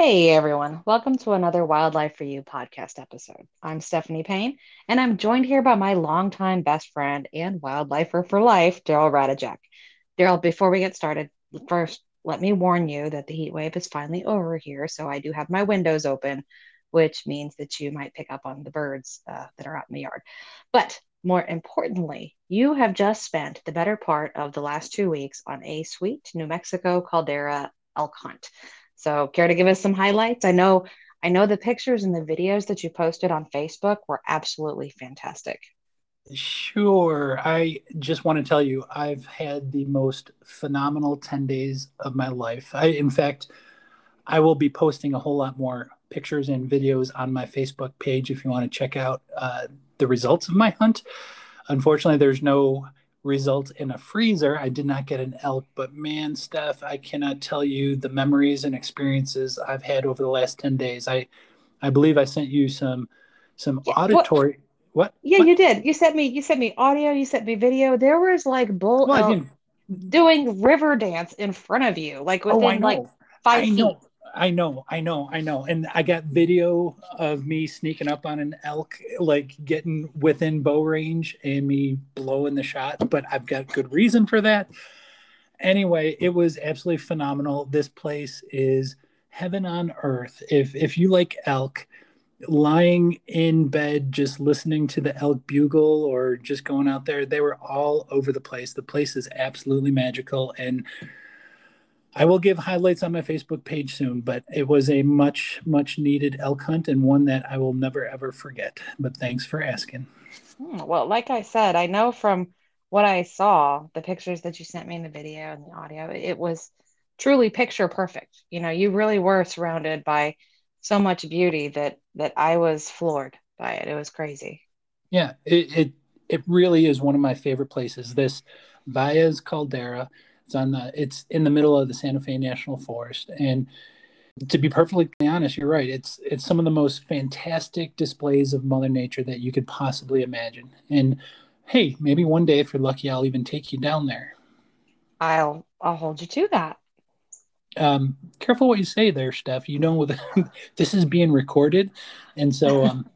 Hey everyone, welcome to another Wildlife for You podcast episode. I'm Stephanie Payne, and I'm joined here by my longtime best friend and wildlifer for life, Daryl Radajek. Daryl, before we get started, first let me warn you that the heat wave is finally over here, so I do have my windows open, which means that you might pick up on the birds uh, that are out in the yard. But more importantly, you have just spent the better part of the last two weeks on a sweet New Mexico caldera elk hunt. So, care to give us some highlights? I know, I know the pictures and the videos that you posted on Facebook were absolutely fantastic. Sure. I just want to tell you, I've had the most phenomenal 10 days of my life. I, in fact, I will be posting a whole lot more pictures and videos on my Facebook page if you want to check out uh, the results of my hunt. Unfortunately, there's no result in a freezer. I did not get an elk, but man, Steph, I cannot tell you the memories and experiences I've had over the last 10 days. I I believe I sent you some some yeah, auditory what? what? Yeah, what? you did. You sent me you sent me audio, you sent me video. There was like bull well, doing river dance in front of you, like oh, within oh, like five I feet. Know. I know, I know, I know. And I got video of me sneaking up on an elk, like getting within bow range and me blowing the shot, but I've got good reason for that. Anyway, it was absolutely phenomenal. This place is heaven on earth. If if you like elk, lying in bed just listening to the elk bugle or just going out there, they were all over the place. The place is absolutely magical and I will give highlights on my Facebook page soon, but it was a much, much needed elk hunt and one that I will never ever forget. But thanks for asking. Hmm, well, like I said, I know from what I saw, the pictures that you sent me in the video and the audio, it was truly picture perfect. You know, you really were surrounded by so much beauty that that I was floored by it. It was crazy. Yeah, it it, it really is one of my favorite places. This Valles Caldera it's on the it's in the middle of the Santa Fe National Forest and to be perfectly honest, you're right. It's it's some of the most fantastic displays of Mother Nature that you could possibly imagine. And hey, maybe one day if you're lucky, I'll even take you down there. I'll I'll hold you to that. Um, careful what you say there, Steph. You know this is being recorded, and so um,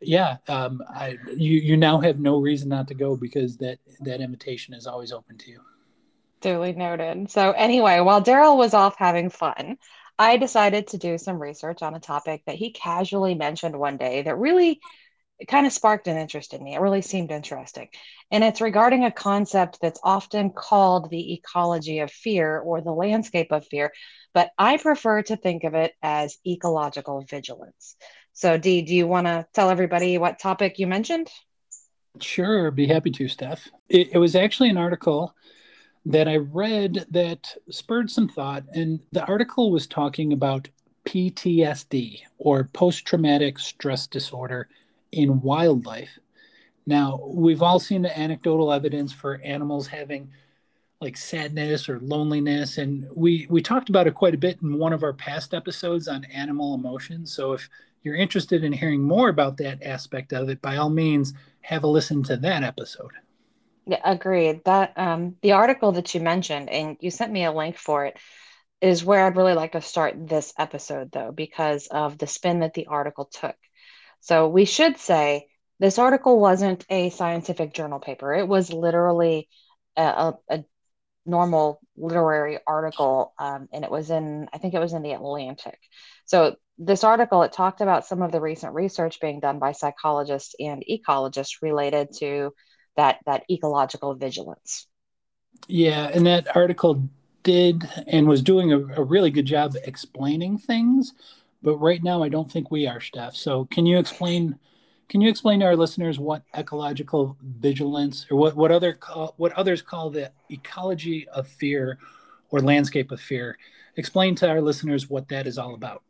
yeah, um, I, you you now have no reason not to go because that that invitation is always open to you. Duly noted. So, anyway, while Daryl was off having fun, I decided to do some research on a topic that he casually mentioned one day that really kind of sparked an interest in me. It really seemed interesting. And it's regarding a concept that's often called the ecology of fear or the landscape of fear, but I prefer to think of it as ecological vigilance. So, Dee, do you want to tell everybody what topic you mentioned? Sure, be happy to, Steph. It, it was actually an article that I read that spurred some thought. And the article was talking about PTSD or post traumatic stress disorder in wildlife. Now, we've all seen the anecdotal evidence for animals having like sadness or loneliness and we we talked about it quite a bit in one of our past episodes on animal emotions. So if you're interested in hearing more about that aspect of it, by all means, have a listen to that episode. Yeah, agreed. That um, the article that you mentioned, and you sent me a link for it, is where I'd really like to start this episode, though, because of the spin that the article took. So we should say this article wasn't a scientific journal paper. It was literally a, a, normal literary article, um, and it was in, I think it was in the Atlantic. So this article it talked about some of the recent research being done by psychologists and ecologists related to that that ecological vigilance. Yeah, and that article did and was doing a, a really good job explaining things, but right now I don't think we are, Steph. So can you explain? Can you explain to our listeners what ecological vigilance, or what what other call, what others call the ecology of fear, or landscape of fear? Explain to our listeners what that is all about.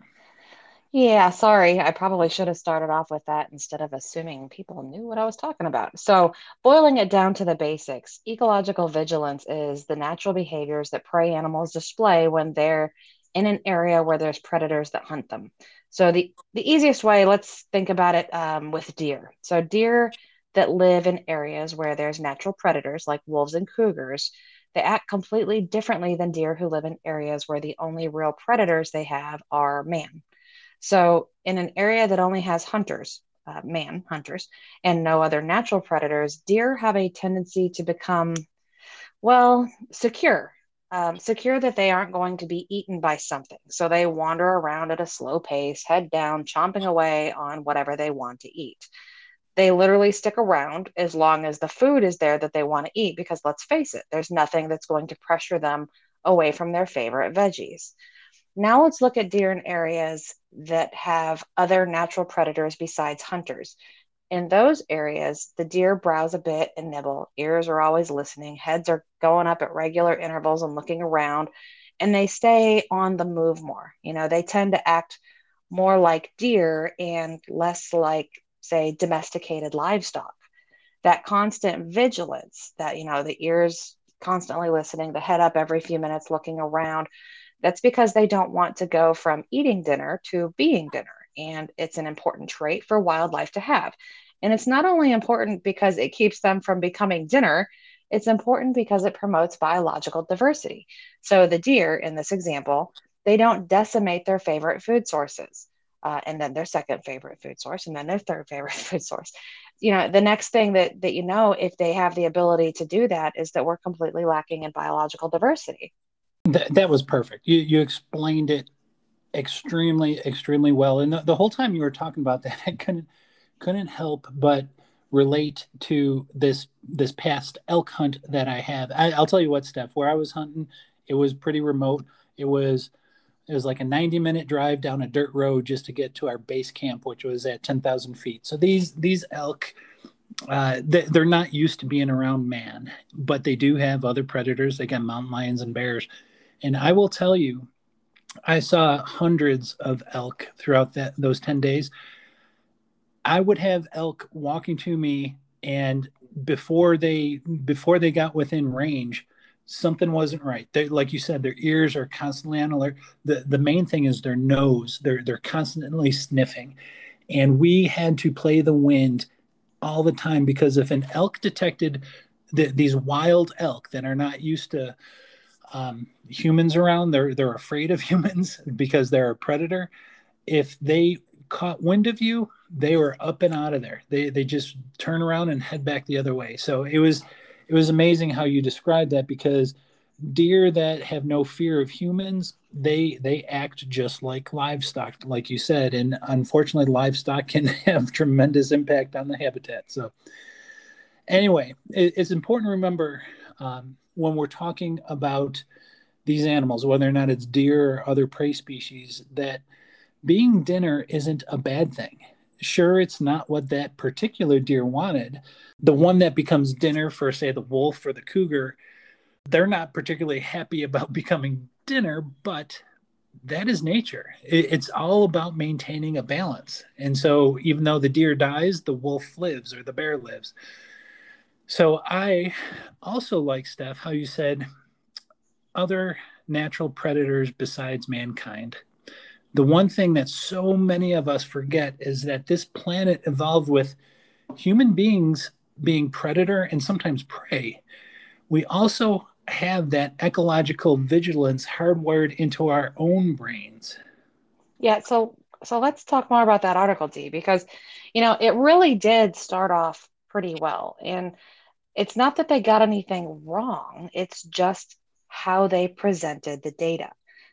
Yeah, sorry. I probably should have started off with that instead of assuming people knew what I was talking about. So, boiling it down to the basics, ecological vigilance is the natural behaviors that prey animals display when they're in an area where there's predators that hunt them. So, the, the easiest way, let's think about it um, with deer. So, deer that live in areas where there's natural predators like wolves and cougars, They act completely differently than deer who live in areas where the only real predators they have are man. So, in an area that only has hunters, uh, man hunters, and no other natural predators, deer have a tendency to become, well, secure. Um, secure that they aren't going to be eaten by something. So they wander around at a slow pace, head down, chomping away on whatever they want to eat. They literally stick around as long as the food is there that they want to eat, because let's face it, there's nothing that's going to pressure them away from their favorite veggies. Now let's look at deer in areas that have other natural predators besides hunters. In those areas, the deer browse a bit and nibble. Ears are always listening. Heads are going up at regular intervals and looking around, and they stay on the move more. You know, they tend to act more like deer and less like, say, domesticated livestock. That constant vigilance, that, you know, the ears constantly listening, the head up every few minutes looking around, that's because they don't want to go from eating dinner to being dinner. And it's an important trait for wildlife to have. And it's not only important because it keeps them from becoming dinner, it's important because it promotes biological diversity. So the deer in this example, they don't decimate their favorite food sources. Uh, and then their second favorite food source, and then their third favorite food source. You know, the next thing that that you know, if they have the ability to do that, is that we're completely lacking in biological diversity. That, that was perfect. You you explained it extremely extremely well, and the, the whole time you were talking about that, I couldn't couldn't help but relate to this this past elk hunt that I have. I, will tell you what, Steph, where I was hunting, it was pretty remote. It was it was like a 90 minute drive down a dirt road just to get to our base camp, which was at 10,000 feet. So these these elk, uh, they're not used to being around man, but they do have other predators. They got mountain lions and bears. And I will tell you, I saw hundreds of elk throughout that those 10 days. I would have elk walking to me and before they before they got within range, something wasn't right. They, like you said, their ears are constantly on alert. The the main thing is their nose. They're they're constantly sniffing. And we had to play the wind all the time because if an elk detected the, these wild elk that are not used to um, humans around. They're they're afraid of humans because they're a predator. If they caught wind of you, they were up and out of there. They they just turn around and head back the other way. So it was it was amazing how you described that because deer that have no fear of humans they they act just like livestock like you said and unfortunately livestock can have tremendous impact on the habitat so anyway it, it's important to remember um, when we're talking about these animals, whether or not it's deer or other prey species, that being dinner isn't a bad thing. Sure, it's not what that particular deer wanted. The one that becomes dinner for, say, the wolf or the cougar, they're not particularly happy about becoming dinner, but that is nature. It's all about maintaining a balance. And so, even though the deer dies, the wolf lives or the bear lives. So I also like Steph how you said other natural predators besides mankind. The one thing that so many of us forget is that this planet evolved with human beings being predator and sometimes prey. We also have that ecological vigilance hardwired into our own brains. Yeah, so so let's talk more about that article, D, because you know it really did start off pretty well. And it's not that they got anything wrong, it's just how they presented the data.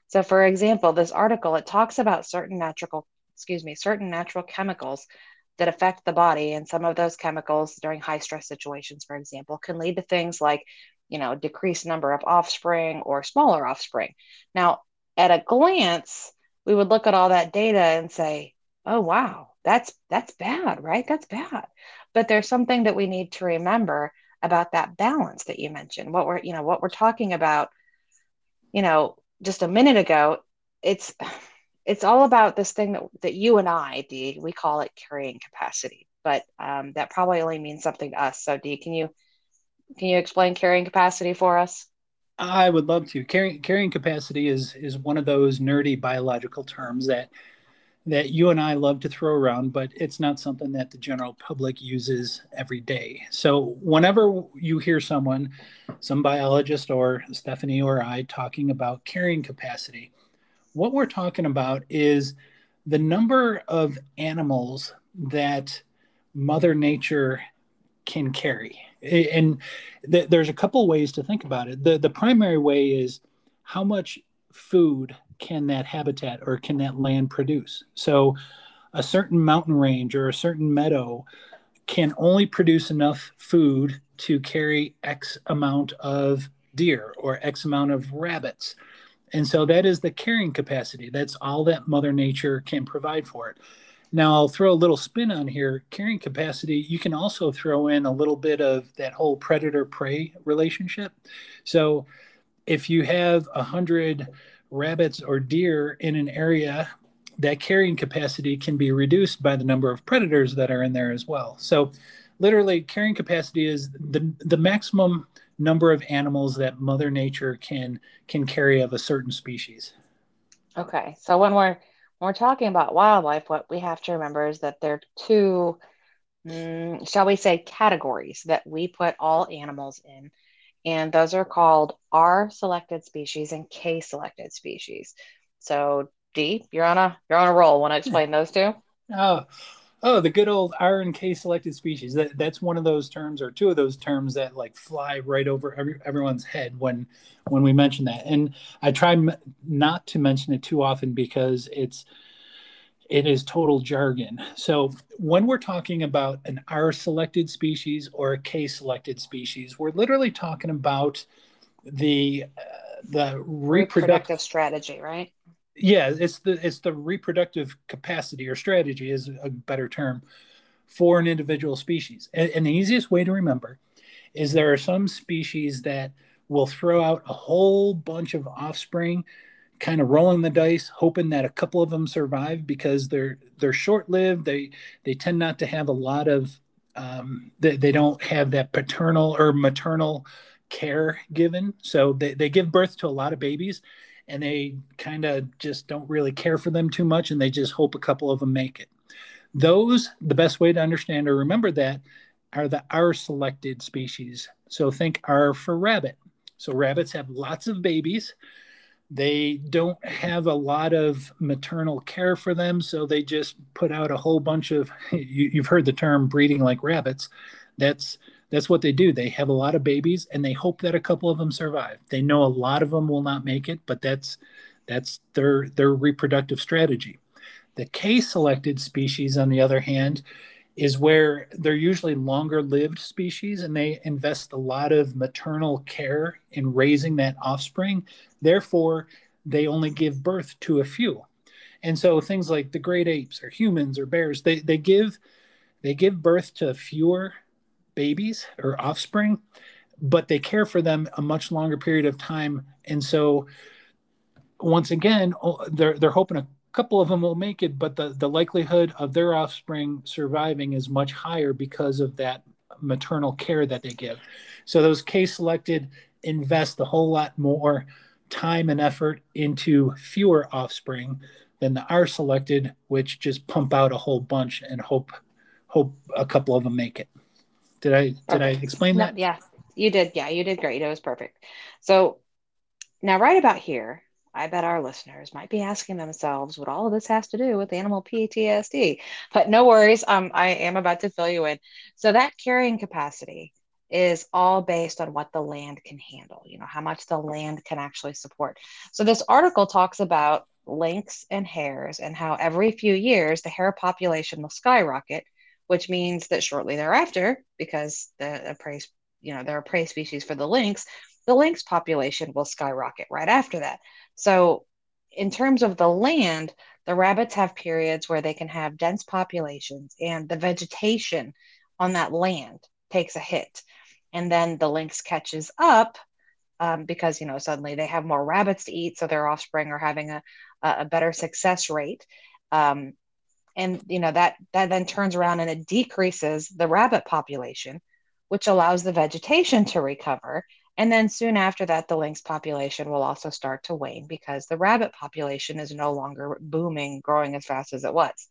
So for example, this article it talks about certain natural excuse me, certain natural chemicals that affect the body. And some of those chemicals during high stress situations for example can lead to things like you know decreased number of offspring or smaller offspring. Now at a glance we would look at all that data and say oh wow that's that's bad right? That's bad. But there's something that we need to remember about that balance that you mentioned. What we're you know what we're talking about you know just a minute ago it's it's all about this thing that, that you and i d we call it carrying capacity. But um, that probably only means something to us. So d can you can you explain carrying capacity for us? I would love to. Carrying carrying capacity is is one of those nerdy biological terms that that you and I love to throw around, but it's not something that the general public uses every day. So, whenever you hear someone, some biologist or Stephanie or I, talking about carrying capacity, what we're talking about is the number of animals that Mother Nature can carry. And th- there's a couple ways to think about it. The, the primary way is how much food can that habitat or can that land produce? So, a certain mountain range or a certain meadow can only produce enough food to carry X amount of deer or X amount of rabbits. And so that is the carrying capacity. That's all that Mother Nature can provide for it. Now, I'll throw a little spin on here. Carrying capacity, you can also throw in a little bit of that whole predator prey relationship. So, if you have a hundred rabbits or deer in an area, that carrying capacity can be reduced by the number of predators that are in there as well. So, literally, carrying capacity is the, the maximum number of animals that Mother Nature can can carry of a certain species. Okay, so when we're when we're talking about wildlife, what we have to remember is that there are two, mm, shall we say, categories that we put all animals in and those are called R selected species and K selected species. So D, you're on a you're on a roll. Want to explain those two? Oh, oh, the good old R and K selected species. That that's one of those terms, or two of those terms that like fly right over every, everyone's head when when we mention that. And I try m- not to mention it too often because it's it is total jargon. So when we're talking about an R selected species or a K selected species, we're literally talking about the uh, the reproductive, reproductive strategy, right? Yeah, it's the it's the reproductive capacity or strategy is a better term for an individual species. And, and the easiest way to remember is there are some species that will throw out a whole bunch of offspring kind of rolling the dice, hoping that a couple of them survive because they're they're short lived. They they tend not to have a lot of um, they, they don't have that paternal or maternal care given. So they, they give birth to a lot of babies and they kind of just don't really care for them too much and they just hope a couple of them make it. Those, the best way to understand or remember that are the R selected species. So think R for rabbit. So rabbits have lots of babies they don't have a lot of maternal care for them so they just put out a whole bunch of you, have heard the term breeding like rabbits. That's that's what they do. They have a lot of babies and they hope that a couple of them survive. They know a lot of them will not make it but that's that's their their reproductive strategy. The k selected species on the other hand is where they're usually longer lived species and they invest a lot of maternal care in raising that offspring. Therefore, they only give birth to a few. And so things like the great apes or humans or bears, they, they give they give birth to fewer babies or offspring, but they care for them a much longer period of time. And so once again, they're they're hoping a couple of them will make it, but the, the likelihood of their offspring surviving is much higher because of that maternal care that they give. So those case selected invest a whole lot more time and effort into fewer offspring than the R selected, which just pump out a whole bunch and hope hope a couple of them make it. Did I did I explain that? yeah, you did. Yeah, you did great. It was perfect. So now right about here, I bet our listeners might be asking themselves what all of this has to do with animal PTSD. But no worries, um, I am about to fill you in. So that carrying capacity is all based on what the land can handle, you know, how much the land can actually support. So this article talks about lynx and hares and how every few years the hare population will skyrocket, which means that shortly thereafter, because the prey, you know, there are prey species for the lynx, the lynx population will skyrocket right after that. So, in terms of the land, the rabbits have periods where they can have dense populations and the vegetation on that land takes a hit. And then the lynx catches up um, because, you know, suddenly they have more rabbits to eat. So their offspring are having a, a better success rate. Um, and, you know, that, that then turns around and it decreases the rabbit population, which allows the vegetation to recover And then soon after that, the lynx population will also start to wane because the rabbit population is no longer booming, growing as fast as it was.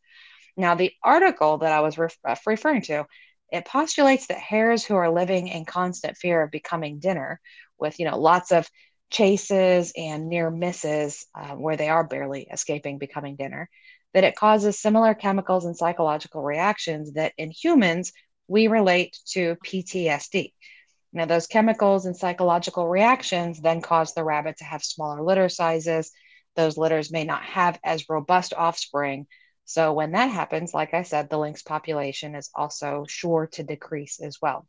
Now, the article that I was uh, referring to, it postulates that hares who are living in constant fear of becoming dinner, with you know lots of chases and near misses uh, where they are barely escaping becoming dinner, that it causes similar chemicals and psychological reactions that in humans we relate to PTSD. Now, those chemicals and psychological reactions then cause the rabbit to have smaller litter sizes. Those litters may not have as robust offspring. So, when that happens, like I said, the lynx population is also sure to decrease as well.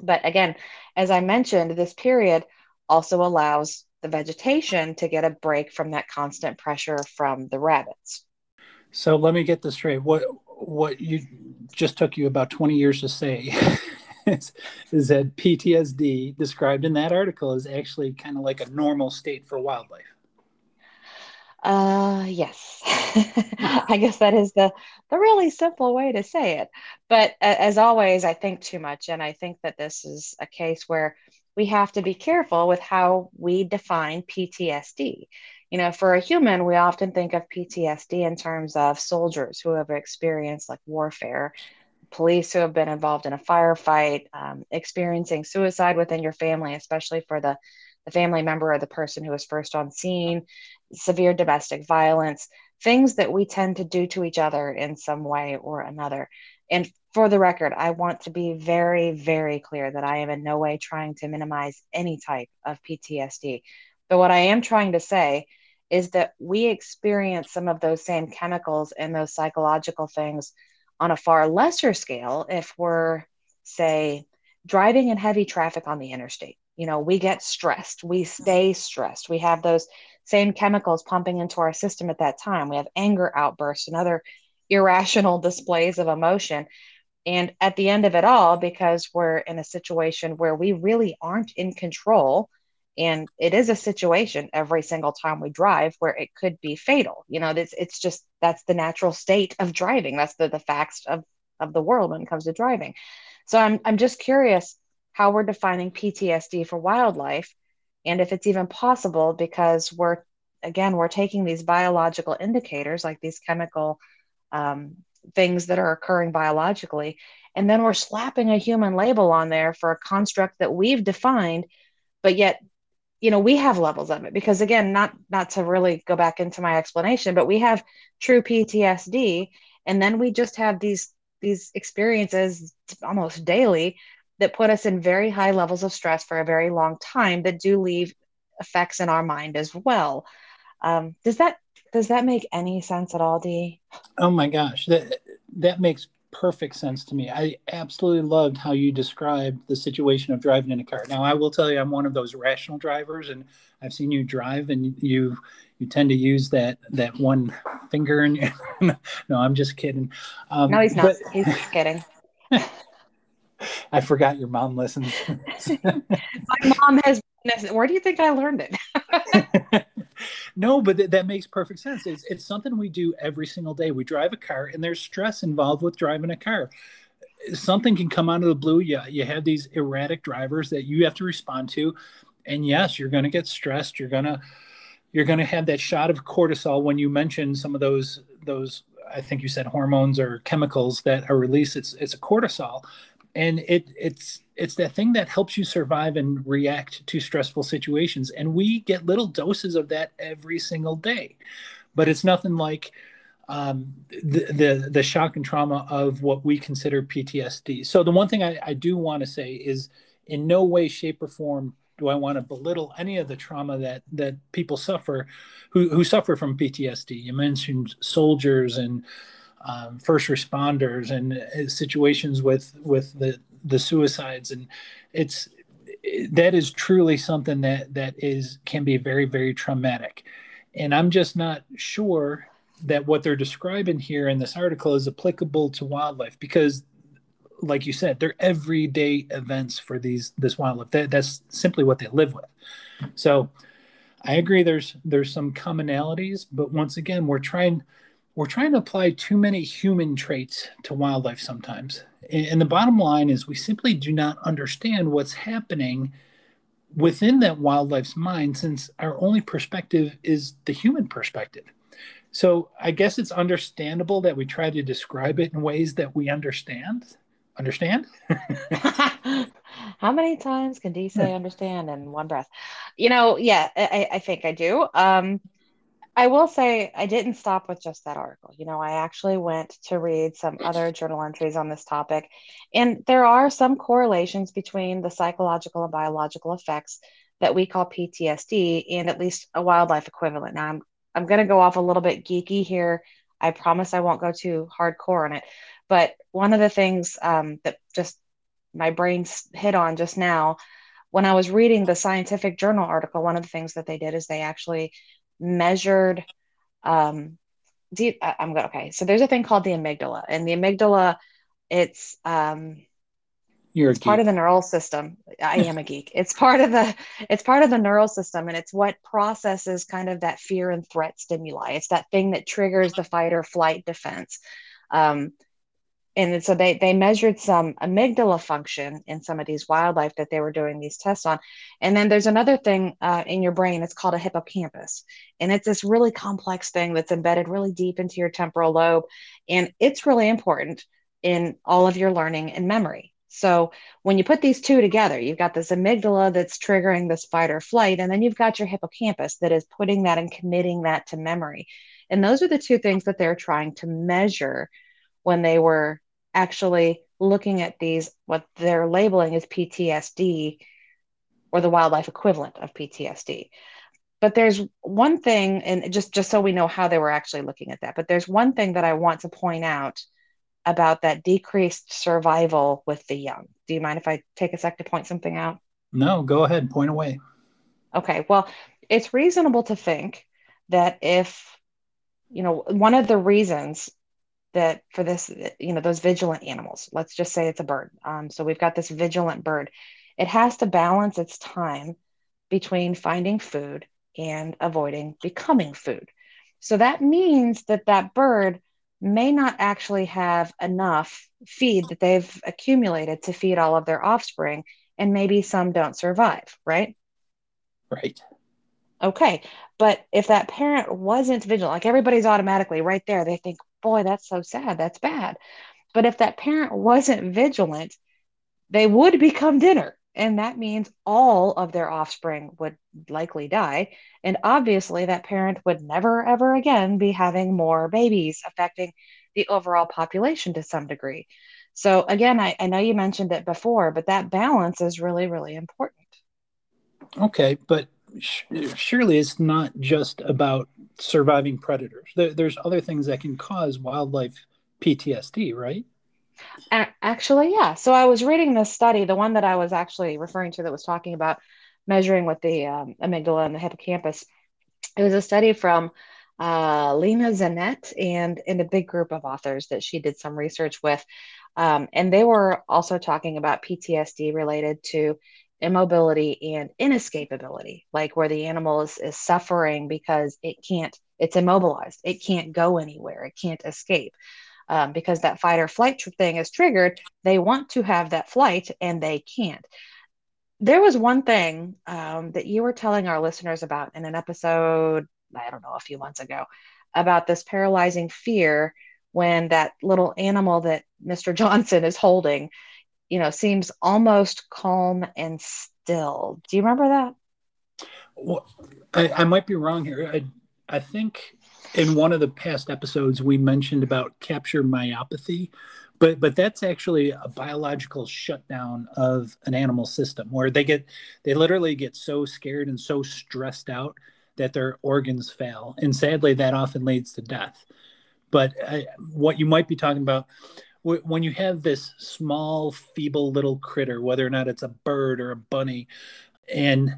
But again, as I mentioned, this period also allows the vegetation to get a break from that constant pressure from the rabbits. So let me get this straight. What what you just took you about 20 years to say is, is that PTSD described in that article is actually kind of like a normal state for wildlife. Uh yes. I guess that is the the really simple way to say it. But uh, as always, I think too much and I think that this is a case where we have to be careful with how we define PTSD. You know, for a human, we often think of PTSD in terms of soldiers who have experienced like warfare, police who have been involved in a firefight, um, experiencing suicide within your family, especially for the, the family member or the person who was first on scene, severe domestic violence, things that we tend to do to each other in some way or another. And for the record, I want to be very, very clear that I am in no way trying to minimize any type of PTSD. But what I am trying to say is that we experience some of those same chemicals and those psychological things on a far lesser scale if we're, say, driving in heavy traffic on the interstate. You know, we get stressed, we stay stressed, we have those same chemicals pumping into our system at that time. We have anger outbursts and other irrational displays of emotion. And at the end of it all, because we're in a situation where we really aren't in control, and it is a situation every single time we drive where it could be fatal. You know, it's it's just that's the natural state of driving. That's the the facts of of the world when it comes to driving. So I'm I'm just curious how we're defining PTSD for wildlife and if it's even possible because we're again we're taking these biological indicators like these chemical um, things that are occurring biologically. And then we're slapping a human label on there for a construct that we've defined, but yet, you know, we have levels of it because again, not not to really go back into my explanation, but we have true PTSD, and then we just have these these experiences almost daily that put us in very high levels of stress for a very long time that do leave effects in our mind as well. Um, does that does that make any sense at all, Dee? Oh my gosh, that that makes perfect sense to me. I absolutely loved how you described the situation of driving in a car. Now, I will tell you, I'm one of those rational drivers, and I've seen you drive, and you you tend to use that that one finger. And no, I'm just kidding. Um, no, he's not. But, he's kidding. I forgot your mom listens. My mom has. Where do you think I learned it? No, but th- that makes perfect sense. It's, it's something we do every single day. We drive a car, and there's stress involved with driving a car. Something can come out of the blue. Yeah, you have these erratic drivers that you have to respond to, and yes, you're going to get stressed. You're gonna you're going to have that shot of cortisol when you mention some of those those I think you said hormones or chemicals that are released. It's it's a cortisol, and it it's it's that thing that helps you survive and react to stressful situations and we get little doses of that every single day but it's nothing like um, the, the the shock and trauma of what we consider PTSD. So the one thing I, I do want to say is, in no way, shape, or form do I want to belittle any of the trauma that that people suffer, who who suffer from PTSD. You mentioned soldiers and um, first responders and uh, situations with with the the suicides. And it's that is truly something that that is can be very very traumatic. And i'm just not sure that what they're describing here in this article is applicable to wildlife because like you said they're everyday events for these this wildlife. That, that's simply what they live with. So i agree there's there's some commonalities but once again we're trying we're trying to apply too many human traits to wildlife sometimes. And the bottom line is we simply do not understand what's happening within that wildlife's mind since our only perspective is the human perspective. So I guess it's understandable that we try to describe it in ways that we understand. Understand? How many times can D say understand in one breath? You know, yeah, I, I think I do. Um, I will say I didn't stop with just that article. You know, I actually went to read some other journal entries on this topic, and there are some correlations between the psychological and biological effects that we call PTSD and at least a wildlife equivalent. Now, I'm I'm going to go off a little bit geeky here. I promise I won't go too hardcore on it. But one of the things um, that just my brain hit on just now when I was reading the scientific journal article, one of the things that they did is they actually measured um you, I'm good okay. So there's a thing called the amygdala, and the amygdala, it's um, You're it's part of the neural system. I am a geek. It's part of the it's part of the neural system, and it's what processes kind of that fear and threat stimuli. It's that thing that triggers the fight or flight defense. Um, and so they they measured some amygdala function in some of these wildlife that they were doing these tests on. And then there's another thing uh, in your brain it's called a hippocampus. And it's this really complex thing that's embedded really deep into your temporal lobe. And it's really important in all of your learning and memory. So when you put these two together you've got this amygdala that's triggering this fight or flight and then you've got your hippocampus that is putting that and committing that to memory. And those are the two things that they're trying to measure when they were actually looking at these, what they're labeling as PTSD or the wildlife equivalent of PTSD. But there's one thing, and just, just so we know how they were actually looking at that, but there's one thing that I want to point out about that decreased survival with the young. Do you mind if I take a sec to point something out? No, go ahead, point away. Okay, well, it's reasonable to think that if, you know, one of the reasons that for this, you know, those vigilant animals, let's just say it's a bird. Um, so we've got this vigilant bird. It has to balance its time between finding food and avoiding becoming food. So that means that that bird may not actually have enough feed that they've accumulated to feed all of their offspring, and maybe some don't survive, right? Right. Okay. But if that parent wasn't vigilant, like everybody's automatically right there, they think, boy, that's so sad. That's bad. But if that parent wasn't vigilant, they would become dinner. And that means all of their offspring would likely die. And obviously, that parent would never, ever again be having more babies, affecting the overall population to some degree. So, again, I, I know you mentioned it before, but that balance is really, really important. Okay. But surely it's not just about surviving predators. There, there's other things that can cause wildlife PTSD, right? Actually, yeah. So I was reading this study, the one that I was actually referring to that was talking about measuring with the um, amygdala and the hippocampus. It was a study from uh, Liana Zanette and, and a big group of authors that she did some research with. Um, and they were also talking about PTSD related to immobility and inescapability, like where the animal is, is suffering because it can't, it's immobilized, it can't go anywhere, it can't escape. Um, because that fight or flight tr- thing is triggered, they want to have that flight and they can't. There was one thing um, that you were telling our listeners about in an episode, I don't know, a few months ago, about this paralyzing fear when that little animal that Mr. Johnson is holding you know, seems almost calm and still. Do you remember that? Well, I, I might be wrong here. I, I think in one of the past episodes we mentioned about capture myopathy, but but that's actually a biological shutdown of an animal system where they get they literally get so scared and so stressed out that their organs fail, and sadly that often leads to death. But I, what you might be talking about when you have this small feeble little critter whether or not it's a bird or a bunny and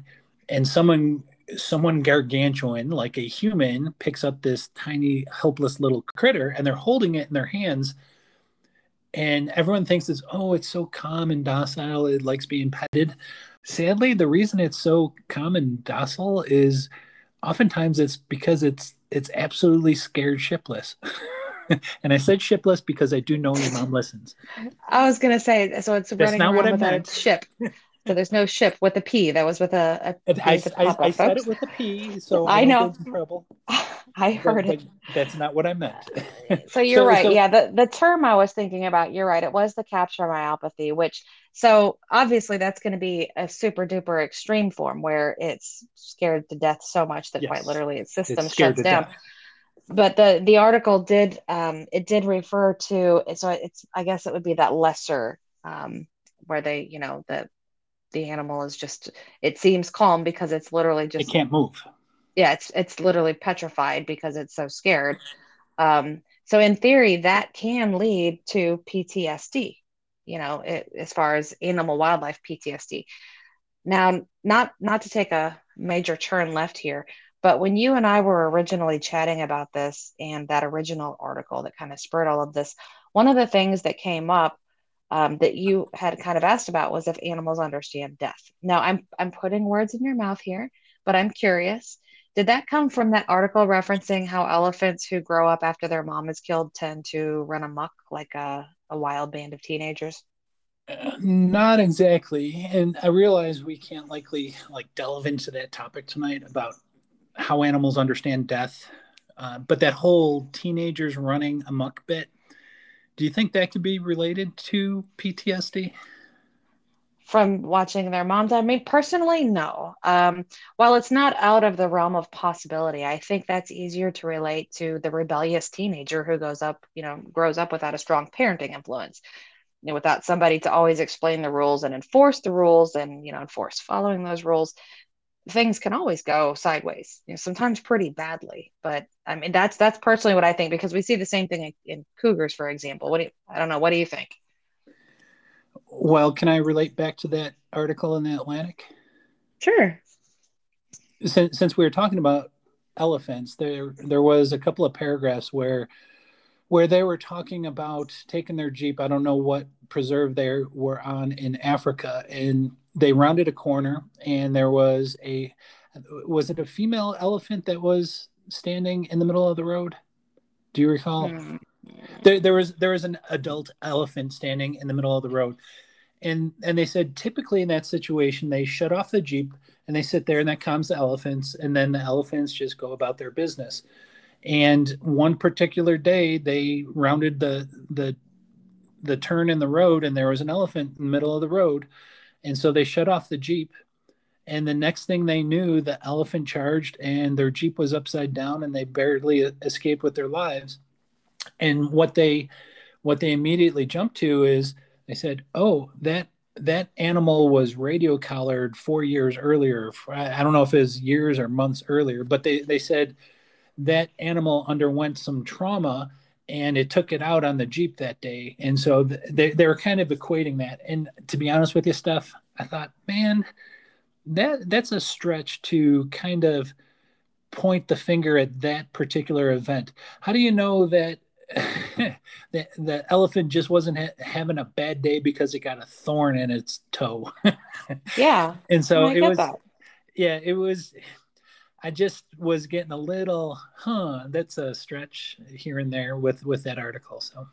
and someone someone gargantuan like a human picks up this tiny helpless little critter and they're holding it in their hands and everyone thinks it's oh it's so calm and docile it likes being petted. Sadly the reason it's so calm and docile is oftentimes it's because it's it's absolutely scared shipless and I said shipless because I do know your mom listens. I was gonna say so. It's running around without its ship. So there's no ship with a P. That was with a. a I, I, I said it with a P, so I know. trouble. I heard but, it. That's not what I meant. Uh, so you're so, right. So, yeah, the the term I was thinking about. You're right. It was the capture myopathy, which so obviously that's going to be a super duper extreme form where it's scared to death so much that yes. quite literally its system shuts down. Death. But the the article did um, it did refer to so it's I guess it would be that lesser um, where they you know the the animal is just it seems calm because it's literally just it can't move. Yeah it's it's literally petrified because it's so scared. Um, so in theory that can lead to ptsd you know it, as far as animal wildlife ptsd now not not to take a major turn left here but when you and i were originally chatting about this and that original article that kind of spurred all of this one of the things that came up um, that you had kind of asked about was if animals understand death. Now, I'm I'm putting words in your mouth here, but I'm curious. Did that come from that article referencing how elephants who grow up after their mom is killed tend to run amok like a, a wild band of teenagers? Uh, not exactly, and I realize we can't likely like delve into that topic tonight about how animals understand death. Uh, but that whole teenagers running amok bit do you think that could be related to PTSD? From watching their moms, I mean, personally, no. Um, while it's not out of the realm of possibility, I think that's easier to relate to the rebellious teenager who goes up, you know, grows up without a strong parenting influence, you know, without somebody to always explain the rules and enforce the rules and, you know, enforce following those rules things can always go sideways you know sometimes pretty badly. But i mean that's that's personally what i think because we see the same thing in, in cougars for example. What do you, i don't know what do you think? Well can i relate back to that article in the atlantic? Sure. Since, since we were talking about elephants there there was a couple of paragraphs where where they were talking about taking their jeep i don't know what preserve there were on in africa and they rounded a corner and there was a was it a female elephant that was standing in the middle of the road? Do you recall? Mm. there, there was there was an adult elephant standing in the middle of the road. And and they said typically in that situation they shut off the jeep and they sit there and that calms the elephants and then the elephants just go about their business. And one particular day they rounded the the the turn in the road and there was an elephant in the middle of the road and so they shut off the Jeep. And the next thing they knew, the elephant charged and their Jeep was upside down and they barely escaped with their lives. And what they what they immediately jumped to is they said, "Oh, that that animal was radio collared four years earlier. I don't know if it was years or months earlier, but they, they said that animal underwent some trauma and it took it out on the Jeep that day. And so they, they were kind of equating that. And to be honest with you, Steph, I thought, man, that that's a stretch to kind of point the finger at that particular event. How do you know that the, the elephant just wasn't ha- having a bad day because it got a thorn in its toe? yeah. And so it was, that. yeah, it was I just was getting a little, huh, that's a stretch here and there with with that article. So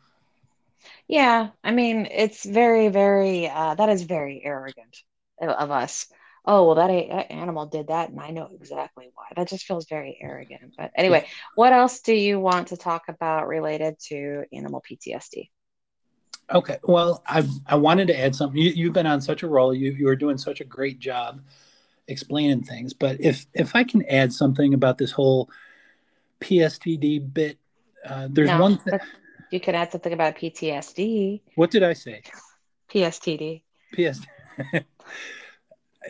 yeah, I mean, it's very, very uh, that is very arrogant of us. Oh well, that, that animal did that, and I know exactly why. That just feels very arrogant. But anyway, yeah. what else do you want to talk about related to animal PTSD? Okay, well, I I wanted to add something. You, have been on such a roll. You you are doing such a great job explaining things. But if if I can add something about this whole PSTD bit, uh, there's no, one thing. You could add something about PTSD. What did I say? PSTD. PS.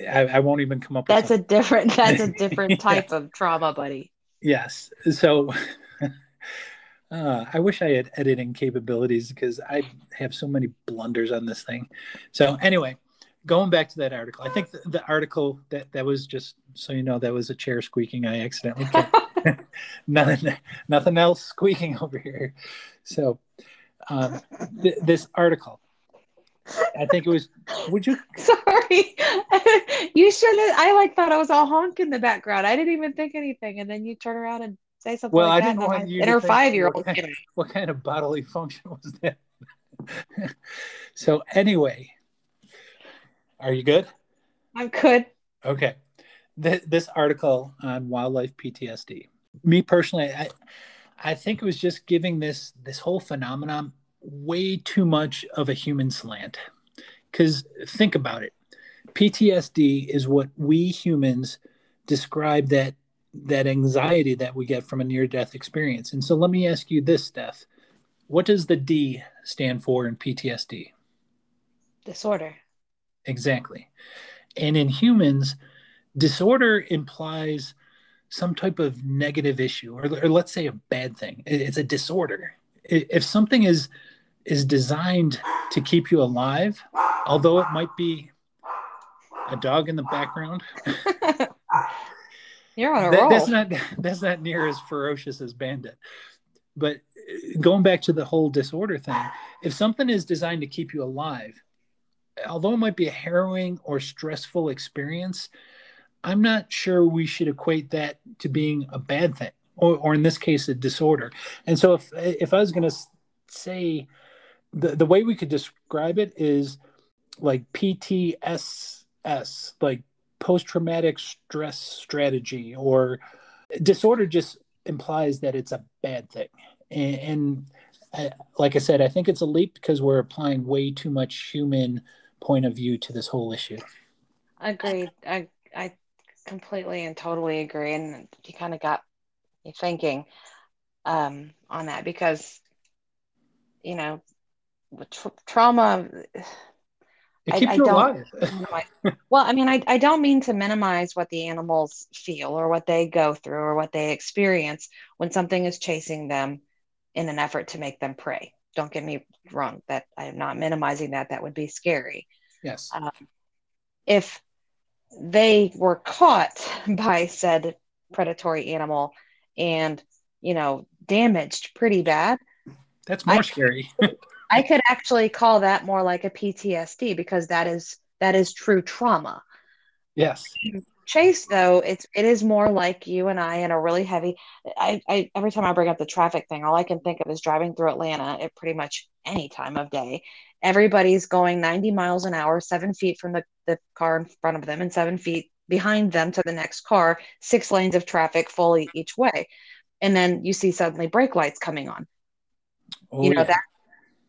I, I, won't even come up. That's a different. That's a different type of trauma, buddy. Yes. So. Uh, I wish I had editing capabilities because I have so many blunders on this thing. So anyway, going back to that article, I think the, the, article that that was just so you know that was a chair squeaking. I accidentally nothing nothing else squeaking over here. So um, th- this article, I think it was. Would you? Sorry, you should. Have I like thought I was all honk in the background. I didn't even think anything, and then you turn around and say something. Well, like I didn't want you. And her five year old. What kind of bodily function was that? so anyway, are you good? I'm good. Okay. Th- this article on wildlife PTSD. Me personally, I, I think it was just giving this this whole phenomenon way too much of a human slant. Because think about it, PTSD is what we humans describe that that anxiety that we get from a near death experience. And so let me ask you this, Steph. What does the D stand for in PTSD? Disorder. Exactly. And in humans, disorder implies some type of negative issue, or, or let's say a bad thing. It's a disorder. If something is is designed to keep you alive, although it might be a dog in the background. You're on a that, roll. That's not that's not near as ferocious as Bandit. But uh, going back to the whole disorder thing, if something is designed to keep you alive, although it might be a harrowing or stressful experience, I'm not sure we should equate that to being a bad thing, or, or in this case, a disorder. And so, if if I was going to say the the way we could describe it is like PTSS, like post traumatic stress strategy, or disorder just implies that it's a bad thing. And, and I, like I said, I think it's a leap because we're applying way too much human point of view to this whole issue. Agreed. I I completely and totally agree, and you kind of got me thinking um, on that because you know tra- trauma it keeps I, you I alive. well, I mean, I, I don't mean to minimize what the animals feel or what they go through or what they experience when something is chasing them in an effort to make them prey. Don't get me wrong, that I am not minimizing that. That would be scary. Yes. Um, if they were caught by said predatory animal and, you know, damaged pretty bad, that's more I, scary. I could actually call that more like a PTSD because that is that is true trauma. Yes. Chase though, it's it is more like you and I in a really heavy I, I every time I bring up the traffic thing, all I can think of is driving through Atlanta at pretty much any time of day. Everybody's going 90 miles an hour, seven feet from the, the car in front of them and seven feet behind them to the next car, six lanes of traffic fully each way. And then you see suddenly brake lights coming on. Oh, you know, yeah. that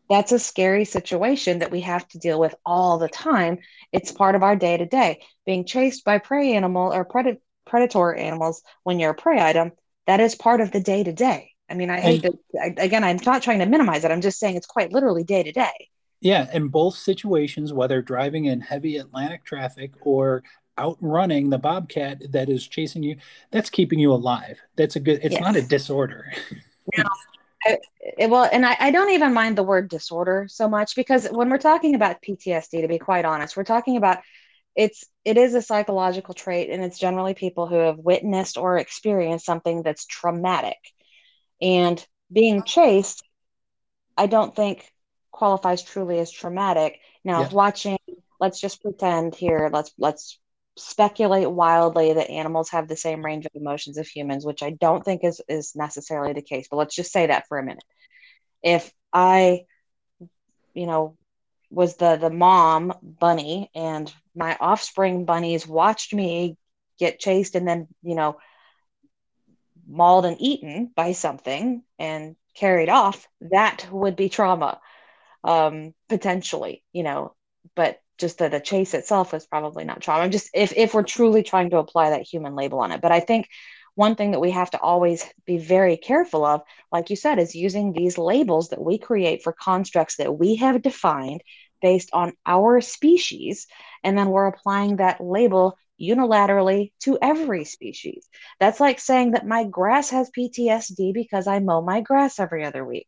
that's a scary situation that we have to deal with all the time. It's part of our day to day. Being chased by prey animal or pred- predator animals when you're a prey item, that is part of the day to day. I mean, I hate that. Again, I'm not trying to minimize it. I'm just saying it's quite literally day to day. Yeah, in both situations, whether driving in heavy Atlanta traffic or outrunning the bobcat that is chasing you, that's keeping you alive. That's a good. It's yes. not a disorder. No, it, well, and I, I don't even mind the word disorder so much because when we're talking about PTSD, to be quite honest, we're talking about it's it is a psychological trait, and it's generally people who have witnessed or experienced something that's traumatic, and being chased, I don't think qualifies truly as traumatic. Now, yeah. watching, let's just pretend here, let's let's speculate wildly that animals have the same range of emotions of humans, which I don't think is is necessarily the case. But let's just say that for a minute. If I, you know, was the the mom bunny and my offspring bunnies watched me get chased and then you know mauled and eaten by something and carried off that would be trauma um potentially you know but just that the chase itself was probably not trauma. I'm just if if we're truly trying to apply that human label on it. But I think one thing that we have to always be very careful of, like you said, is using these labels that we create for constructs that we have defined based on our species, and then we're applying that label unilaterally to every species. That's like saying that my grass has PTSD because I mow my grass every other week.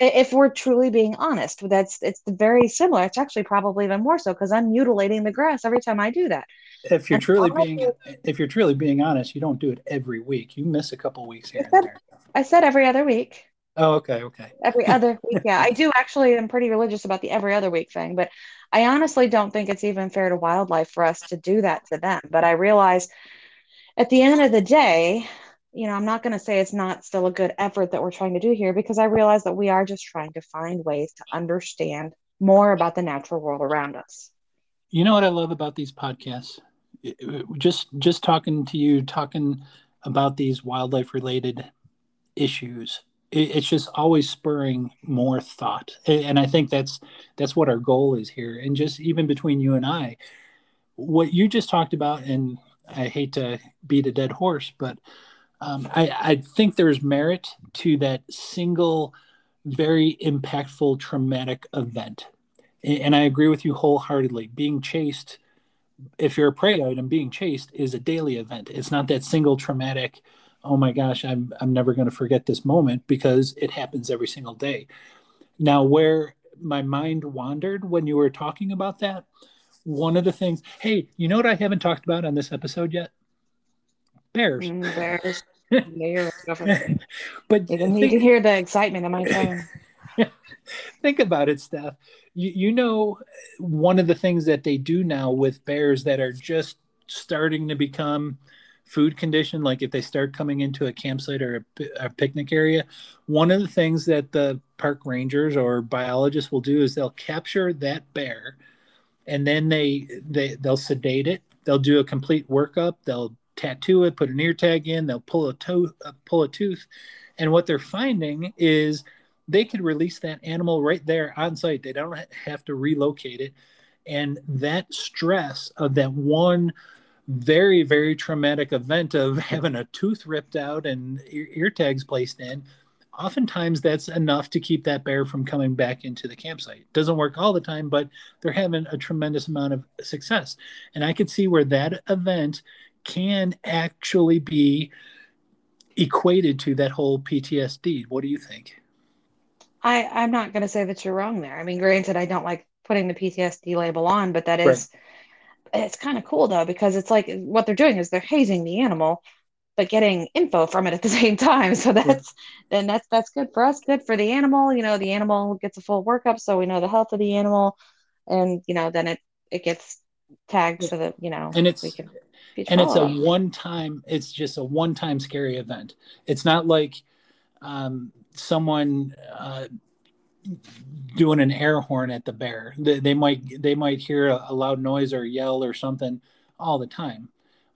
If we're truly being honest that's it's very similar. It's actually probably even more so because i'm mutilating the grass every time i do that. If you're and truly being if you're truly being honest you don't do it every week. You miss a couple weeks here I said, I said every other week. Oh okay okay. Every other week yeah. I do actually i'm pretty religious about the every other week thing but i honestly don't think it's even fair to wildlife for us to do that to them. But i realize at the end of the day you know, I'm not going to say it's not still a good effort that we're trying to do here because I realize that we are just trying to find ways to understand more about the natural world around us. You know what I love about these podcasts? Just just talking to you, talking about these wildlife related issues. It's just always spurring more thought, and I think that's that's what our goal is here. And just even between you and I, what you just talked about, and I hate to beat a dead horse, but um, I, I think there's merit to that single, very impactful, traumatic event and I agree with you wholeheartedly. Being chased, if you're a prey item, being chased is a daily event. It's not that single traumatic, oh my gosh, I'm I'm never going to forget this moment because it happens every single day. Now, where my mind wandered when you were talking about that, one of the things, hey, you know what I haven't talked about on this episode yet? Bears. Mm, bears. but you think, to hear the excitement in my tone. think about it, Steph you, you know one of the things that they do now with bears that are just starting to become food condition like if they start coming into a campsite or a, a, picnic area one of the things that the park rangers or biologists will do is they'll capture that bear and then they they they'll sedate it they'll do a complete workup they'll tattoo it put an ear tag in they'll pull a toe uh, pull a tooth and what they're finding is they could release that animal right there on site. They don't have to relocate it. And that stress of that one very, very traumatic event of having a tooth ripped out and ear, tags placed in, oftentimes that's enough to keep that bear from coming back into the campsite. Doesn't work all the time, but they're having a tremendous amount of success. And I could see where that event can actually be equated to that whole PTSD. What do you think? I I'm not going to say that you're wrong there. I mean, granted, I don't like putting the PTSD label on, but that is right. it's kind of cool though because it's like what they're doing is they're hazing the animal, but getting info from it at the same time. So that's then that's that's good for us, good for the animal. You know, the animal gets a full workup, so we know the health of the animal, and you know, then it it gets tagged so that you know and it's and it's a one time it's just a one time scary event it's not like um someone uh, doing an air horn at the bear. They, they might they might hear a, a, loud noise or yell or something all the time.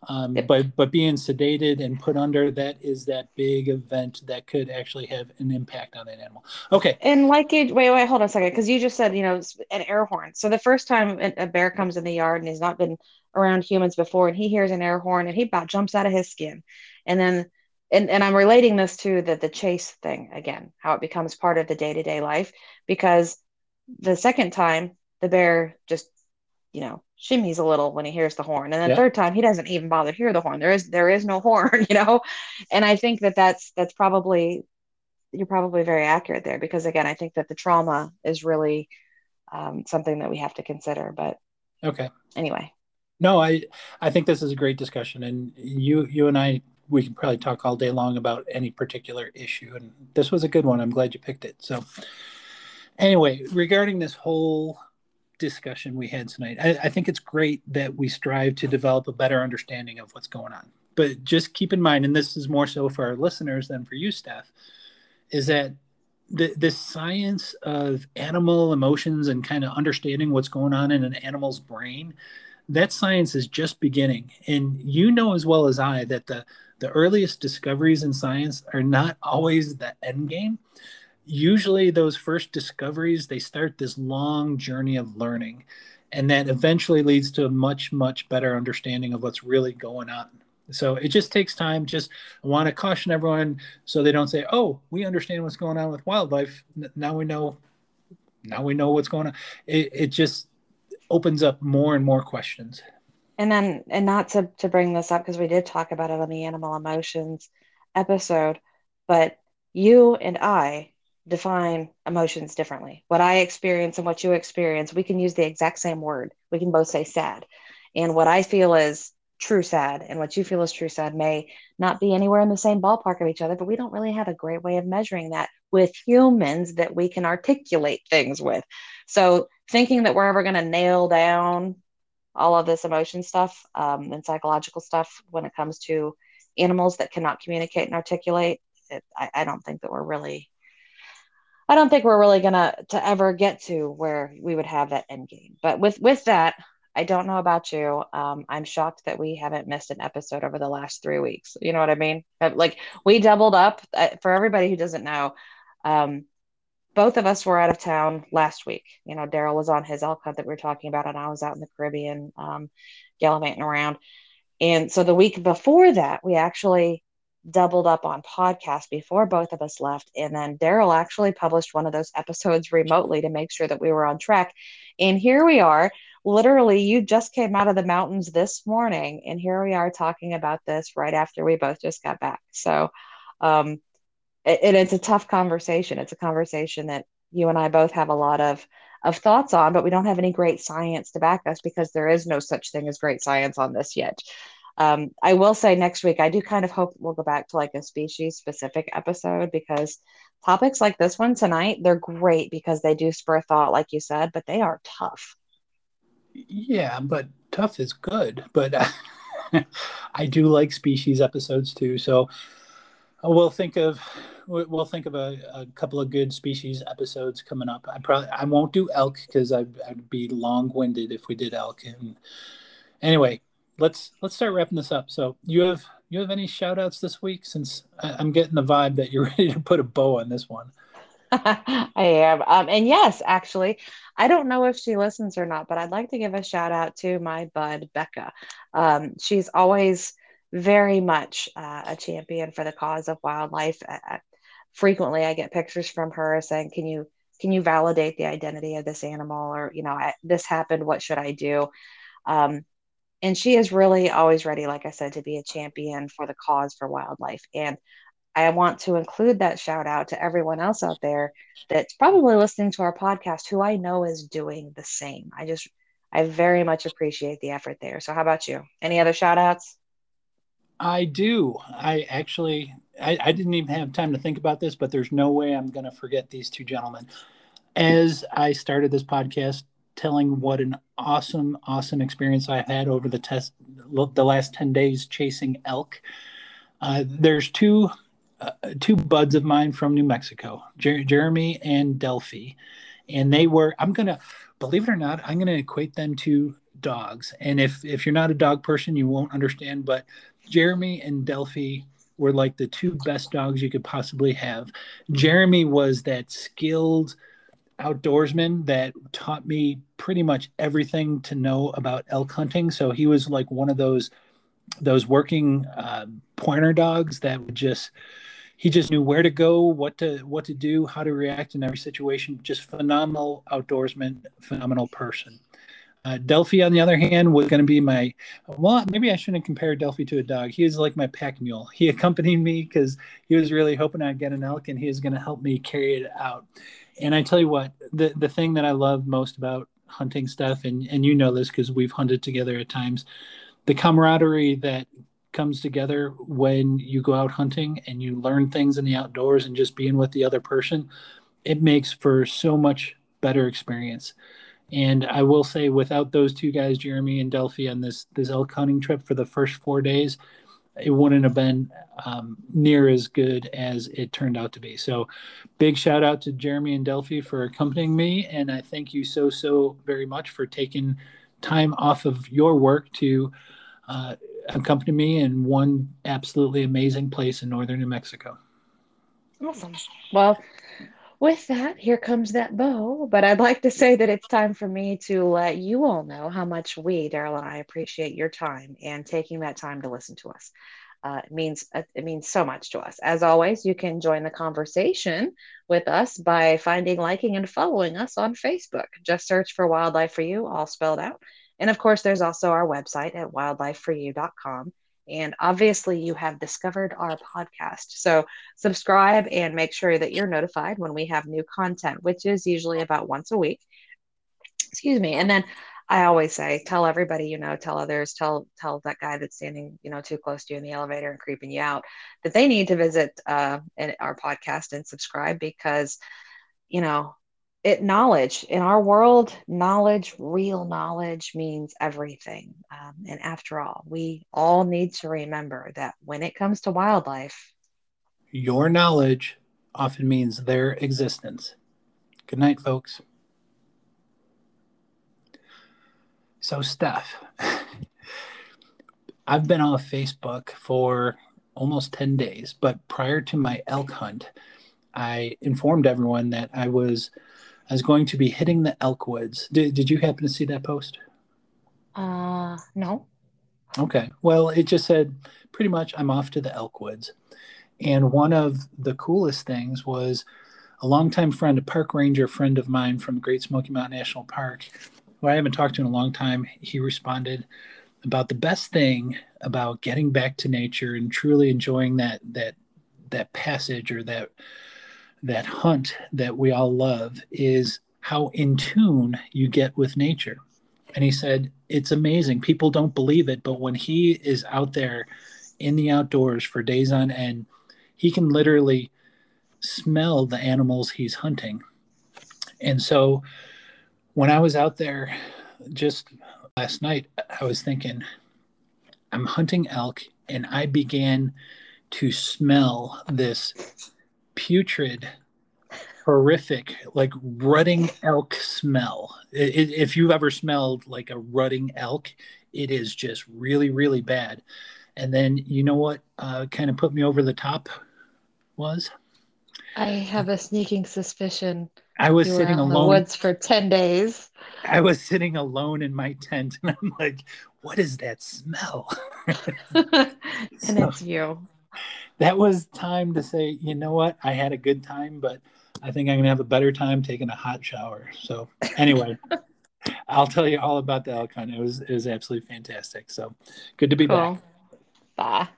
Um, yep. But but being sedated and put under that is that big event that could actually have an impact on that animal. Okay. And like it, wait wait hold on a second because you just said you know an air horn. So the first time a bear comes in the yard and he's not been around humans before and he hears an air horn and he about jumps out of his skin, and then and, and I'm relating this to the the chase thing again, how it becomes part of the day to day life. Because the second time the bear just, you know, shimmies a little when he hears the horn, and then the third time he doesn't even bother to hear the horn. There is there is no horn, you know. And I think that that's that's probably you're probably very accurate there because again, I think that the trauma is really um, something that we have to consider. But okay, anyway. No, I I think this is a great discussion, and you you and I we can probably talk all day long about any particular issue. And this was a good one. I'm glad you picked it. So, anyway, regarding this whole discussion we had tonight, I, I think it's great that we strive to develop a better understanding of what's going on. But just keep in mind, and this is more so for our listeners than for you, Steph, is that the, the science of animal emotions and kind of understanding what's going on in an animal's brain that science is just beginning. And you know as well as i that the the earliest discoveries in science are not always the end game usually those first discoveries they start this long journey of learning and that eventually leads to a much much better understanding of what's really going on. So it just takes time. Just i want to caution everyone so they don't say oh we understand what's going on with wildlife. Now we know now we know what's going on. It, it just opens up more and more questions. And then and not to to bring this up because we did talk about it on the animal emotions episode but you and i define emotions differently. What i experience and what you experience we can use the exact same word. We can both say sad. And what i feel is true sad and what you feel is true sad may not be anywhere in the same ballpark of each other but we don't really have a great way of measuring that with humans that we can articulate things with. So thinking that we're ever going to nail down all of this emotion stuff um, and psychological stuff when it comes to animals that cannot communicate and articulate. It, I, I don't think that we're really, I don't think we're really gonna to ever get to where we would have that end game. But with with that, I don't know about you. Um, I'm shocked that we haven't missed an episode over the last three weeks. You know what I mean? Like we doubled up. Uh, for everybody who doesn't know, um, both of us were out of town last week. You know, Daryl was on his elk hunt that we were talking about, and I was out in the Caribbean um, gallivanting around. And so the week before that, we actually doubled up on podcast before both of us left. And then Daryl actually published one of those episodes remotely to make sure that we were on track. And here we are. Literally, you just came out of the mountains this morning, and here we are talking about this right after we both just got back. So, um, and it's a tough conversation. It's a conversation that you and I both have a lot of of thoughts on, but we don't have any great science to back us because there is no such thing as great science on this yet. Um, I will say next week, I do kind of hope we'll go back to like a species specific episode because topics like this one tonight, they're great because they do spur thought, like you said, but they are tough. Yeah, but tough is good. But I do like species episodes too. So we'll think of we'll think of a, a, couple of good species episodes coming up. I probably I won't do elk because I'd, I'd be long winded if we did elk. And anyway, let's let's start wrapping this up. So you have you have any shout outs this week since I'm getting the vibe that you're ready to put a bow on this one. I am. Um, and yes, actually, I don't know if she listens or not, but I'd like to give a shout out to my bud, Becca. Um, she's always very much uh, a champion for the cause of wildlife. Frequently, I get pictures from her saying, "Can you can you validate the identity of this animal?" Or you know, I, this happened. What should I do? Um, and she is really always ready, like I said, to be a champion for the cause for wildlife. And I want to include that shout out to everyone else out there that's probably listening to our podcast who I know is doing the same. I just, I very much appreciate the effort there. So, how about you? Any other shout outs? I do. I actually, I, I, didn't even have time to think about this, but there's no way I'm going to forget these two gentlemen. As I started this podcast, telling what an awesome, awesome experience I've had over the test, the last 10 days chasing elk. Uh, there's two, uh, two buds of mine from New Mexico, Jer- Jeremy and Delphi. And they were, I'm to, believe it or not, I'm to equate them to dogs. And if, if you're not a dog person, you won't understand, but Jeremy and Delphi were like the two best dogs you could possibly have. Jeremy was that skilled outdoorsman that taught me pretty much everything to know about elk hunting. So he was like one of those those working uh, pointer dogs that would just he just knew where to go, what to what to do, how to react in every situation. Just phenomenal outdoorsman, phenomenal person. Uh, Delphi, on the other hand, was going to be my well. Maybe I shouldn't compare Delphi to a dog. He was like my pack mule. He accompanied me because he was really hoping I'd get an elk, and he was going to help me carry it out. And I tell you what, the the thing that I love most about hunting stuff, and and you know this because we've hunted together at times, the camaraderie that comes together when you go out hunting and you learn things in the outdoors and just being with the other person, it makes for so much better experience. And I will say, without those two guys, Jeremy and Delphi, on this this elk hunting trip for the first four days, it wouldn't have been um, near as good as it turned out to be. So, big shout out to Jeremy and Delphi for accompanying me, and I thank you so so very much for taking time off of your work to uh, accompany me in one absolutely amazing place in northern New Mexico. Awesome. Well, with that, here comes that bow. But I'd like to say that it's time for me to let you all know how much we, Daryl and I, appreciate your time and taking that time to listen to us. Uh, it means uh, it means so much to us. As always, you can join the conversation with us by finding, liking, and following us on Facebook. Just search for Wildlife for You, all spelled out. And of course, there's also our website at wildlifeforyou.com. And obviously, you have discovered our podcast. So, subscribe and make sure that you're notified when we have new content, which is usually about once a week. Excuse me. And then I always say, tell everybody you know, tell others, tell tell that guy that's standing, you know, too close to you in the elevator and creeping you out that they need to visit uh, our podcast and subscribe because, you know, it knowledge. In our world knowledge real knowledge means everything. Um, and after all we all need to remember that when it comes to wildlife your knowledge often means their existence. Good night folks. So, Steph, I've been off Facebook for almost 10 days, but prior to my elk hunt, I informed everyone that I was I was going to be hitting the elk woods. Did, did you happen to see that post? Uh, no. Okay. Well, it just said pretty much I'm off to the elk woods. And one of the coolest things was a longtime friend, a park ranger friend of mine from Great Smoky Mountain National Park, who I haven't talked to in a long time. He responded about the best thing about getting back to nature and truly enjoying that that that passage or that that hunt that we all love is how in tune you get with nature. And he said, It's amazing. People don't believe it, but when he is out there in the outdoors for days on end, he can literally smell the animals he's hunting. And so when I was out there just last night, I was thinking, I'm hunting elk, and I began to smell this putrid, horrific, like rutting elk smell. It, it, if you've ever smelled like a rutting elk, it is just really, really bad. And then you know what uh, kind of put me over the top was? I have a sneaking suspicion. I was sitting alone in the woods for 10 days. I was sitting alone in my tent and I'm like, what is that smell? and so, it's you. That was time to say, you know what? I had a good time, but I think I'm going to have a better time taking a hot shower. So, anyway, I'll tell you all about the elk hunt. It was, it was absolutely fantastic. So, good to be cool. back. Bye.